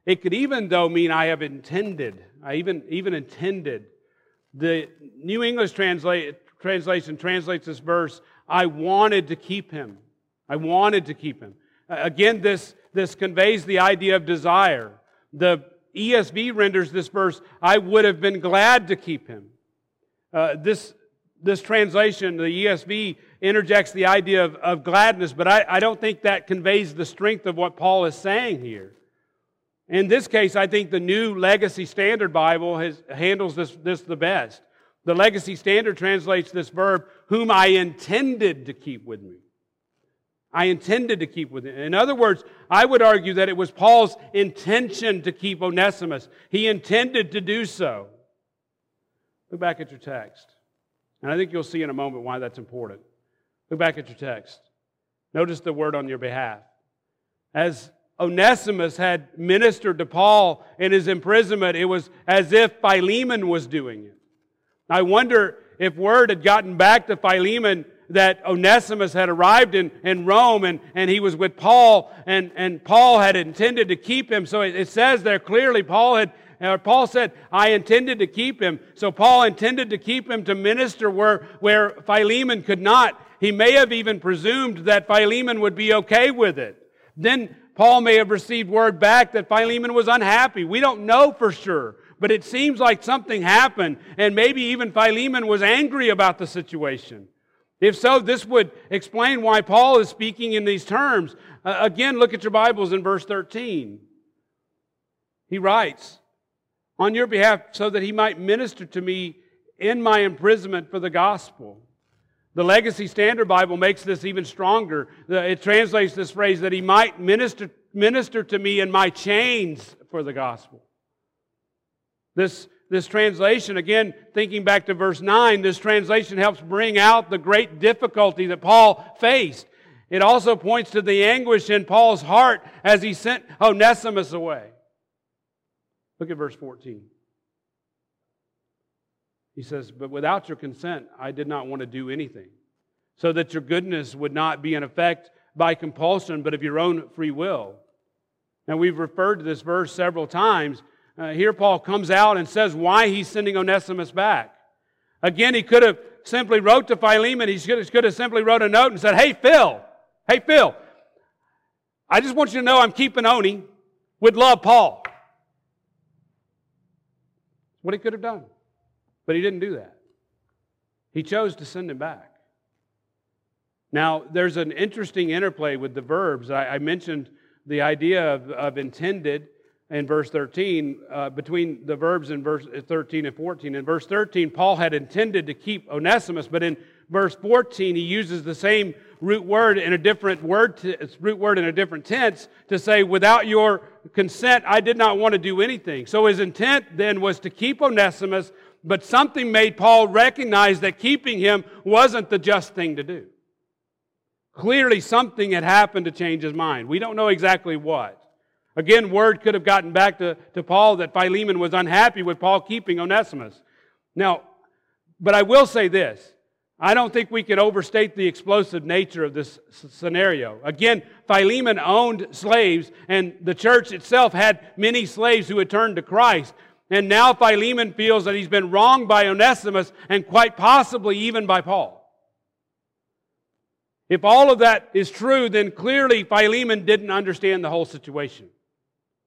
It could even, though, mean I have intended. I even, even intended. The New English translate, translation translates this verse, I wanted to keep him. I wanted to keep him. Uh, again, this, this conveys the idea of desire. The ESV renders this verse, I would have been glad to keep him. Uh, this, this translation, the ESV, interjects the idea of, of gladness, but I, I don't think that conveys the strength of what Paul is saying here. In this case, I think the new Legacy Standard Bible has, handles this, this the best. The Legacy Standard translates this verb, whom I intended to keep with me. I intended to keep with him. In other words, I would argue that it was Paul's intention to keep Onesimus. He intended to do so. Look back at your text. And I think you'll see in a moment why that's important. Look back at your text. Notice the word on your behalf. As Onesimus had ministered to Paul in his imprisonment, it was as if Philemon was doing it. I wonder if word had gotten back to Philemon that Onesimus had arrived in, in Rome and, and he was with Paul, and, and Paul had intended to keep him. So it, it says there clearly, Paul had uh, Paul said, I intended to keep him. So Paul intended to keep him to minister where, where Philemon could not. He may have even presumed that Philemon would be okay with it. Then Paul may have received word back that Philemon was unhappy. We don't know for sure, but it seems like something happened, and maybe even Philemon was angry about the situation. If so, this would explain why Paul is speaking in these terms. Uh, again, look at your Bibles in verse 13. He writes, On your behalf, so that he might minister to me in my imprisonment for the gospel. The Legacy Standard Bible makes this even stronger. It translates this phrase that he might minister, minister to me in my chains for the gospel. This this translation, again, thinking back to verse 9, this translation helps bring out the great difficulty that Paul faced. It also points to the anguish in Paul's heart as he sent Onesimus away. Look at verse 14. He says, But without your consent, I did not want to do anything, so that your goodness would not be in effect by compulsion, but of your own free will. Now, we've referred to this verse several times uh, here, Paul comes out and says why he's sending Onesimus back. Again, he could have simply wrote to Philemon. He could, could have simply wrote a note and said, Hey, Phil, hey, Phil, I just want you to know I'm keeping Oni. Would love Paul. What he could have done. But he didn't do that. He chose to send him back. Now, there's an interesting interplay with the verbs. I, I mentioned the idea of, of intended in verse 13, uh, between the verbs in verse 13 and 14. In verse 13, Paul had intended to keep Onesimus, but in verse 14, he uses the same root word in a different word, t- root word in a different tense to say, without your consent, I did not want to do anything. So his intent then was to keep Onesimus, but something made Paul recognize that keeping him wasn't the just thing to do. Clearly, something had happened to change his mind. We don't know exactly what. Again, word could have gotten back to, to Paul that Philemon was unhappy with Paul keeping Onesimus. Now, but I will say this. I don't think we can overstate the explosive nature of this scenario. Again, Philemon owned slaves, and the church itself had many slaves who had turned to Christ. And now Philemon feels that he's been wronged by Onesimus and quite possibly even by Paul. If all of that is true, then clearly Philemon didn't understand the whole situation.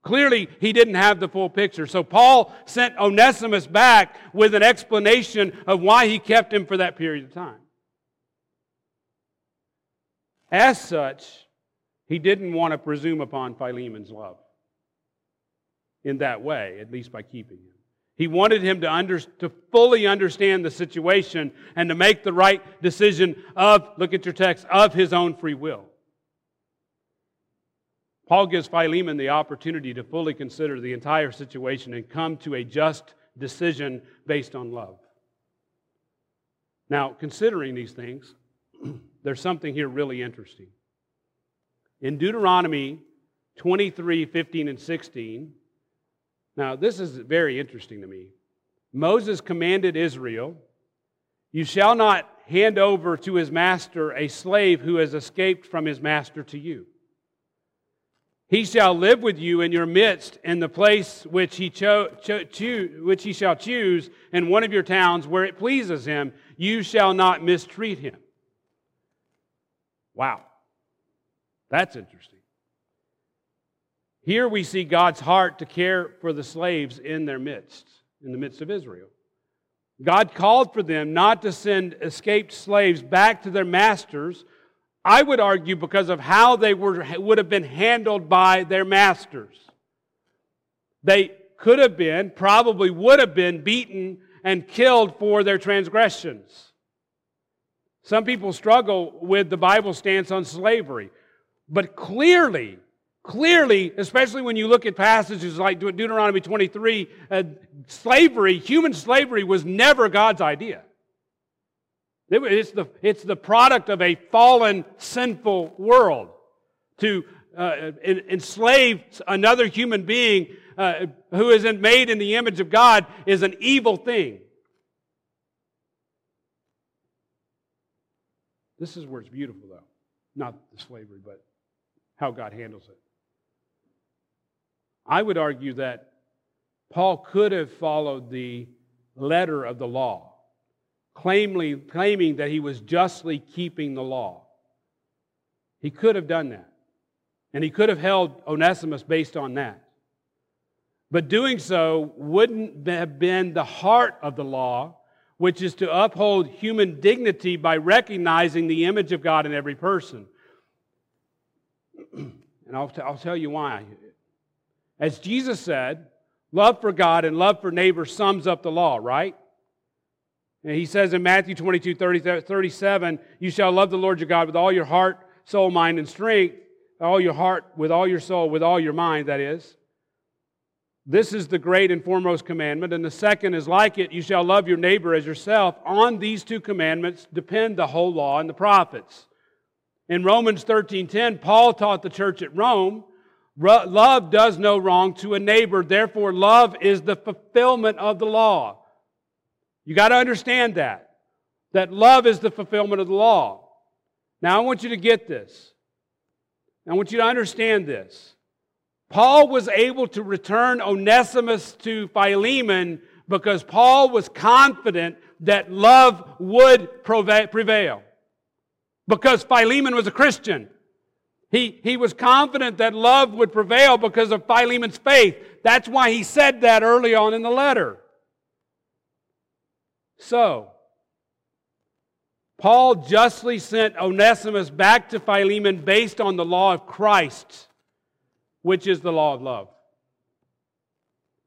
Clearly, he didn't have the full picture. So Paul sent Onesimus back with an explanation of why he kept him for that period of time. As such, he didn't want to presume upon Philemon's love in that way, at least by keeping him. He wanted him to, under, to fully understand the situation and to make the right decision of, look at your text, of his own free will. Paul gives Philemon the opportunity to fully consider the entire situation and come to a just decision based on love. Now, considering these things, there's something here really interesting. In Deuteronomy 23 15 and 16, now this is very interesting to me. Moses commanded Israel, You shall not hand over to his master a slave who has escaped from his master to you. He shall live with you in your midst in the place which he, cho- cho- which he shall choose in one of your towns where it pleases him. You shall not mistreat him. Wow. That's interesting. Here we see God's heart to care for the slaves in their midst, in the midst of Israel. God called for them not to send escaped slaves back to their masters, I would argue because of how they were, would have been handled by their masters. They could have been, probably would have been beaten and killed for their transgressions. Some people struggle with the Bible stance on slavery, but clearly, clearly, especially when you look at passages like Deuteronomy 23, uh, slavery, human slavery, was never God's idea. It's the, it's the product of a fallen, sinful world. To uh, enslave another human being uh, who isn't made in the image of God is an evil thing. This is where it's beautiful, though. Not the slavery, but how God handles it. I would argue that Paul could have followed the letter of the law claiming, claiming that he was justly keeping the law. He could have done that. And he could have held Onesimus based on that. But doing so wouldn't have been the heart of the law, which is to uphold human dignity by recognizing the image of God in every person. and I'll, t- I'll tell you why. As Jesus said, love for God and love for neighbor sums up the law, right? And he says in Matthew 22, 30, 37, you shall love the Lord your God with all your heart, soul, mind, and strength. All your heart, with all your soul, with all your mind, that is. This is the great and foremost commandment. And the second is like it you shall love your neighbor as yourself. On these two commandments depend the whole law and the prophets. In Romans 13:10, Paul taught the church at Rome, love does no wrong to a neighbor. Therefore, love is the fulfillment of the law. You got to understand that. That love is the fulfillment of the law. Now, I want you to get this. I want you to understand this. Paul was able to return Onesimus to Philemon because Paul was confident that love would prevail. Because Philemon was a Christian. He, he was confident that love would prevail because of Philemon's faith. That's why he said that early on in the letter. So, Paul justly sent Onesimus back to Philemon based on the law of Christ, which is the law of love.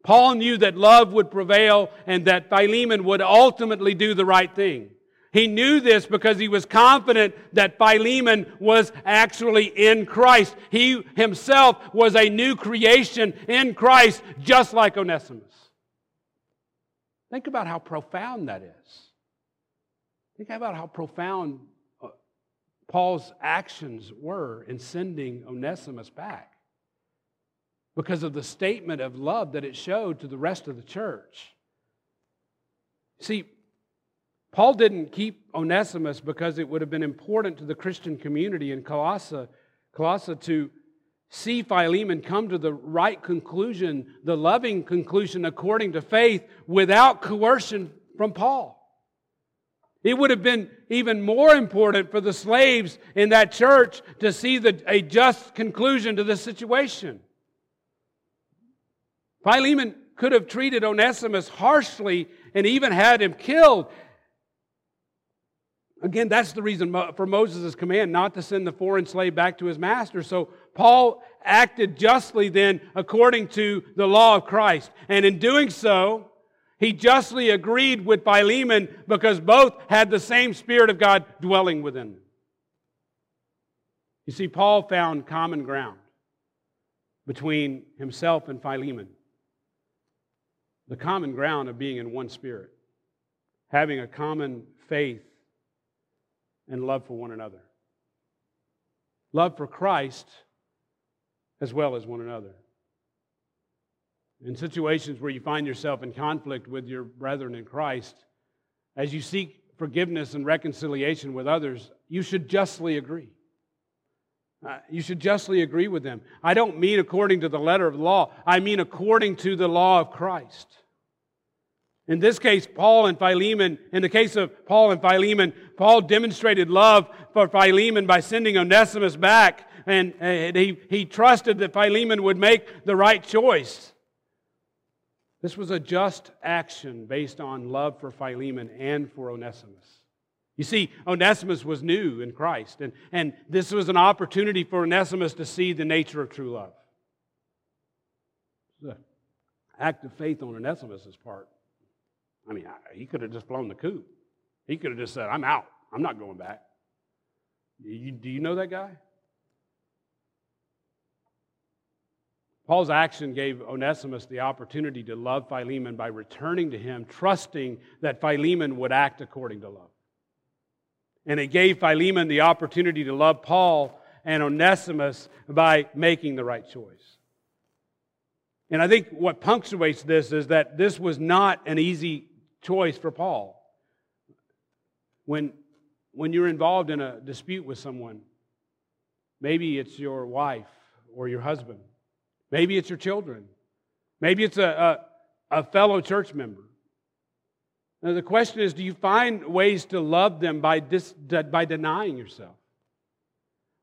Paul knew that love would prevail and that Philemon would ultimately do the right thing. He knew this because he was confident that Philemon was actually in Christ. He himself was a new creation in Christ, just like Onesimus. Think about how profound that is. Think about how profound uh, Paul's actions were in sending Onesimus back because of the statement of love that it showed to the rest of the church. See, Paul didn't keep Onesimus because it would have been important to the Christian community in Colossae, Colossae to see Philemon come to the right conclusion, the loving conclusion according to faith, without coercion from Paul. It would have been even more important for the slaves in that church to see the, a just conclusion to the situation. Philemon could have treated Onesimus harshly and even had him killed. Again, that's the reason for Moses' command not to send the foreign slave back to his master. So Paul acted justly then according to the law of Christ. And in doing so, he justly agreed with Philemon because both had the same Spirit of God dwelling within them. You see, Paul found common ground. between himself and Philemon. The common ground of being in one spirit, having a common faith and love for one another. Love for Christ as well as one another. In situations where you find yourself in conflict with your brethren in Christ, as you seek forgiveness and reconciliation with others, you should justly agree. Uh, you should justly agree with them. I don't mean according to the letter of the law, I mean according to the law of Christ. In this case, Paul and Philemon, in the case of Paul and Philemon, Paul demonstrated love for Philemon by sending Onesimus back, and, and he, he trusted that Philemon would make the right choice. This was a just action based on love for Philemon and for Onesimus. You see, Onesimus was new in Christ, and, and this was an opportunity for Onesimus to see the nature of true love. An act of faith on Onesimus' part. I mean, he could have just blown the coop. He could have just said, I'm out. I'm not going back. You, do you know that guy? Paul's action gave Onesimus the opportunity to love Philemon by returning to him, trusting that Philemon would act according to love. And it gave Philemon the opportunity to love Paul and Onesimus by making the right choice. And I think what punctuates this is that this was not an easy choice for Paul. When, when you're involved in a dispute with someone, maybe it's your wife or your husband, maybe it's your children, maybe it's a, a, a fellow church member. Now, the question is do you find ways to love them by, dis, by denying yourself?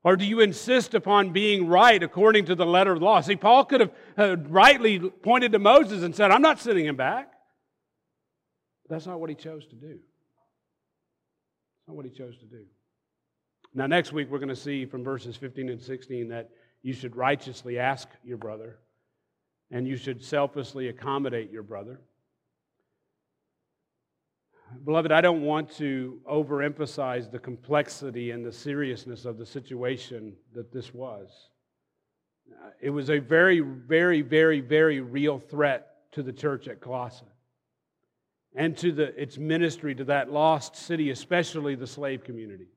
Or do you insist upon being right according to the letter of the law? See, Paul could have uh, rightly pointed to Moses and said, I'm not sending him back. But that's not what he chose to do. That's not what he chose to do. Now, next week, we're going to see from verses 15 and 16 that you should righteously ask your brother and you should selflessly accommodate your brother. Beloved, I don't want to overemphasize the complexity and the seriousness of the situation that this was. It was a very, very, very, very real threat to the church at Colossae and to the, its ministry to that lost city, especially the slave community.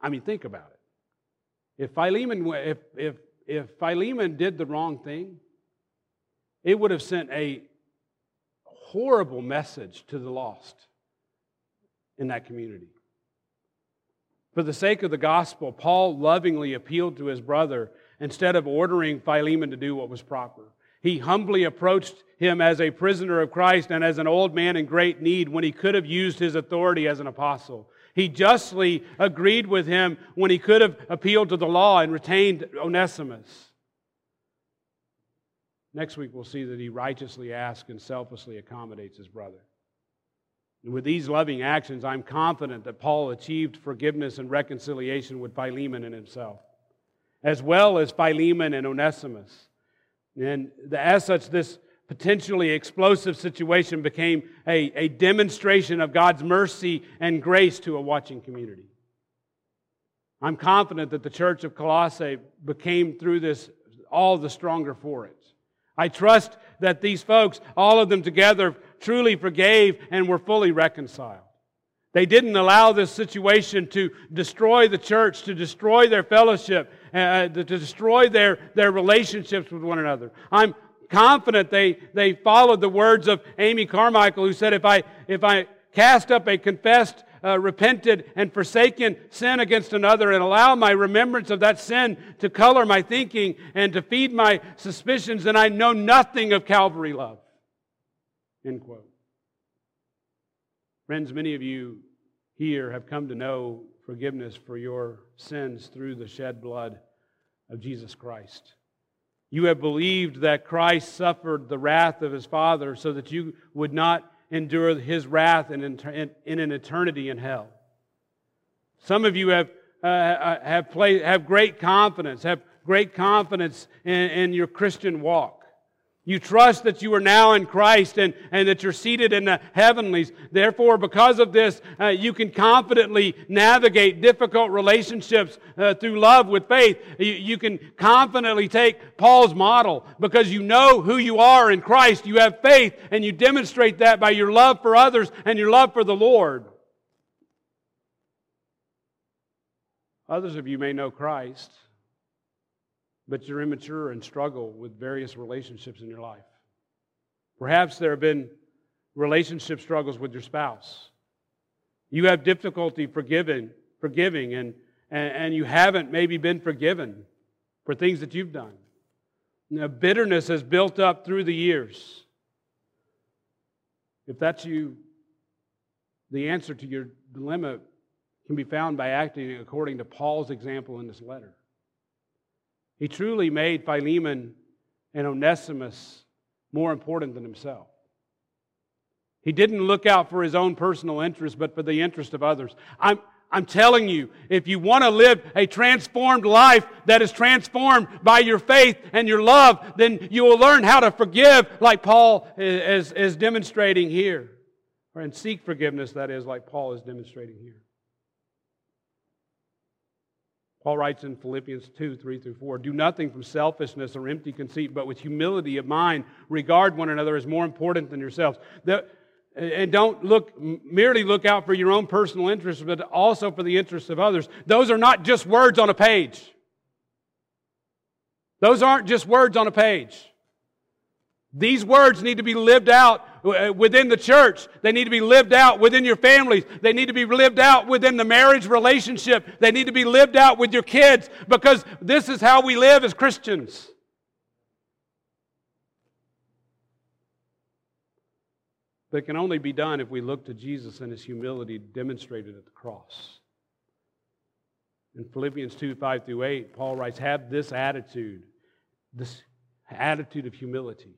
I mean, think about it. If Philemon, if, if, if Philemon did the wrong thing, it would have sent a horrible message to the lost in that community. For the sake of the gospel, Paul lovingly appealed to his brother instead of ordering Philemon to do what was proper. He humbly approached him as a prisoner of Christ and as an old man in great need when he could have used his authority as an apostle. He justly agreed with him when he could have appealed to the law and retained Onesimus. Next week, we'll see that he righteously asks and selflessly accommodates his brother. And with these loving actions, I'm confident that Paul achieved forgiveness and reconciliation with Philemon and himself, as well as Philemon and Onesimus. And as such, this potentially explosive situation became a, a demonstration of God's mercy and grace to a watching community. I'm confident that the church of Colossae became through this all the stronger for it. I trust that these folks, all of them together, truly forgave and were fully reconciled. They didn't allow this situation to destroy the church, to destroy their fellowship, uh, uh, to destroy their, their relationships with one another. I'm confident they, they followed the words of Amy Carmichael, who said, If I, if I cast up a confessed uh, repented and forsaken sin against another and allow my remembrance of that sin to color my thinking and to feed my suspicions, then I know nothing of Calvary love. End quote. Friends, many of you here have come to know forgiveness for your sins through the shed blood of Jesus Christ. You have believed that Christ suffered the wrath of his Father so that you would not endure his wrath in, in an eternity in hell. Some of you have, uh, uh have, play, have great confidence, have great confidence in, in your Christian walk. You trust that you are now in Christ and, and that you're seated in the heavenlies. Therefore, because of this, uh, you can confidently navigate difficult relationships uh, through love with faith. You, you can confidently take Paul's model because you know who you are in Christ. You have faith and you demonstrate that by your love for others and your love for the Lord. Others of you may know Christ but you're immature and struggle with various relationships in your life. Perhaps there have been relationship struggles with your spouse. You have difficulty forgiving, forgiving and, and, and you haven't maybe been forgiven for things that you've done. Now, bitterness has built up through the years. If that's you, the answer to your dilemma can be found by acting according to Paul's example in this letter. He truly made Philemon and Onesimus more important than himself. He didn't look out for his own personal interest, but for the interest of others. I'm, I'm telling you, if you want to live a transformed life that is transformed by your faith and your love, then you will learn how to forgive like Paul is, is demonstrating here. Or and seek forgiveness, that is, like Paul is demonstrating here. Paul writes in Philippians 2 3 through 4 Do nothing from selfishness or empty conceit, but with humility of mind, regard one another as more important than yourselves. The, and don't look merely look out for your own personal interests, but also for the interests of others. Those are not just words on a page. Those aren't just words on a page. These words need to be lived out uh, within the church. They need to be lived out within your families. They need to be lived out within the marriage relationship. They need to be lived out with your kids because this is how we live as Christians. But it can only be done if we look to Jesus and his humility demonstrated at the cross. In Philippians 2 5 through 8, Paul writes, Have this attitude, this attitude of humility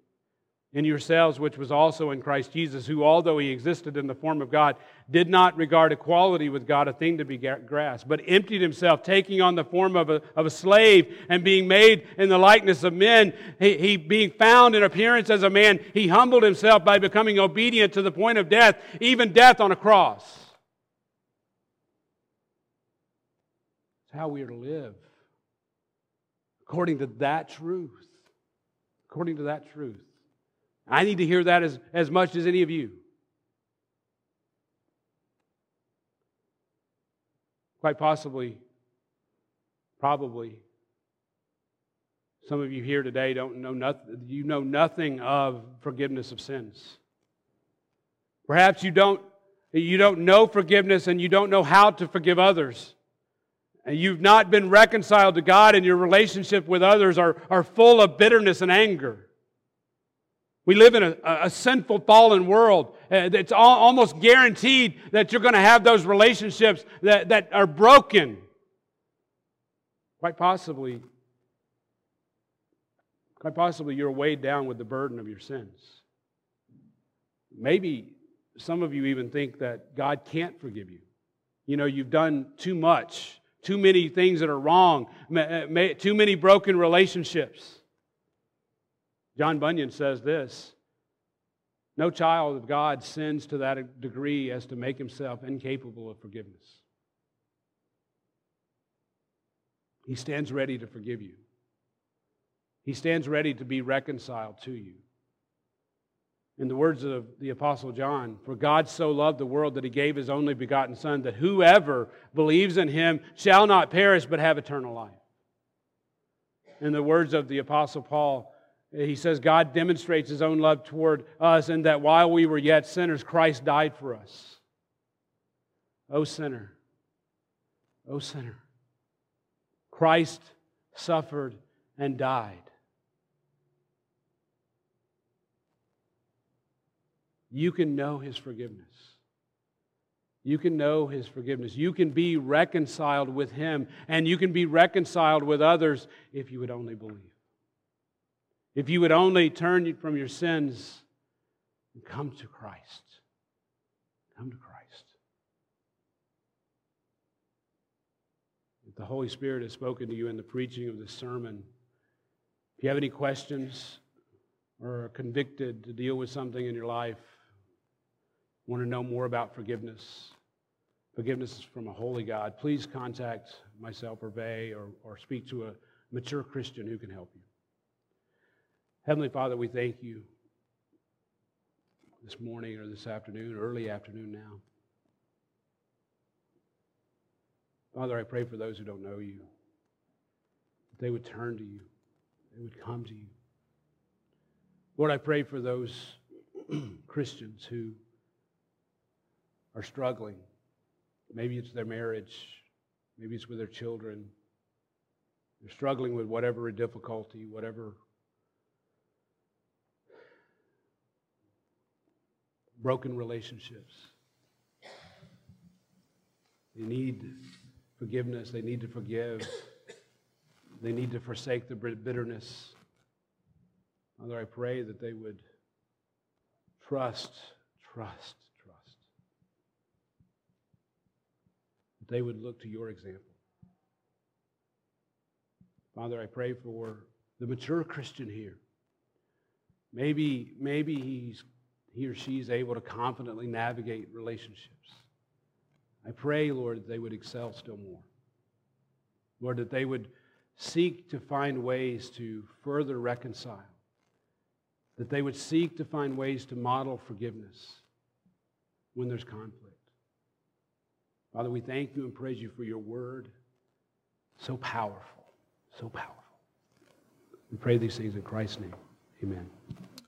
in yourselves, which was also in Christ Jesus, who, although he existed in the form of God, did not regard equality with God a thing to be grasped, but emptied himself, taking on the form of a, of a slave and being made in the likeness of men. He, he, being found in appearance as a man, he humbled himself by becoming obedient to the point of death, even death on a cross. It's how we are to live, according to that truth. According to that truth. I need to hear that as, as much as any of you. Quite possibly, probably, some of you here today don't know nothing, you know nothing of forgiveness of sins. Perhaps you don't, you don't know forgiveness and you don't know how to forgive others. And you've not been reconciled to God and your relationship with others are, are full of bitterness and anger. We live in a, a sinful, fallen world. Uh, it's almost guaranteed that you're going to have those relationships that, that are broken. Quite possibly, quite possibly, you're weighed down with the burden of your sins. Maybe some of you even think that God can't forgive you. You know, you've done too much, too many things that are wrong, too many broken relationships. John Bunyan says this No child of God sins to that degree as to make himself incapable of forgiveness. He stands ready to forgive you, he stands ready to be reconciled to you. In the words of the Apostle John, for God so loved the world that he gave his only begotten Son, that whoever believes in him shall not perish but have eternal life. In the words of the Apostle Paul, he says God demonstrates his own love toward us in that while we were yet sinners, Christ died for us. O sinner, O sinner, Christ suffered and died. You can know his forgiveness. You can know his forgiveness. You can be reconciled with him, and you can be reconciled with others if you would only believe. If you would only turn from your sins and come to Christ. Come to Christ. If the Holy Spirit has spoken to you in the preaching of this sermon, if you have any questions or are convicted to deal with something in your life, want to know more about forgiveness, forgiveness is from a holy God, please contact myself or Vay or, or speak to a mature Christian who can help you. Heavenly Father, we thank you this morning or this afternoon, early afternoon now. Father, I pray for those who don't know you, that they would turn to you, they would come to you. Lord, I pray for those Christians who are struggling. Maybe it's their marriage, maybe it's with their children. They're struggling with whatever difficulty, whatever broken relationships. They need forgiveness, they need to forgive, they need to forsake the bitterness. Father, I pray that they would trust, trust, trust. That they would look to your example. Father, I pray for the mature Christian here. Maybe, maybe he's, he or she is able to confidently navigate relationships. I pray, Lord, that they would excel still more. Lord, that they would seek to find ways to further reconcile, that they would seek to find ways to model forgiveness when there's conflict. Father, we thank you and praise you for your word, so powerful, so powerful. We pray these things in Christ's name. Amen.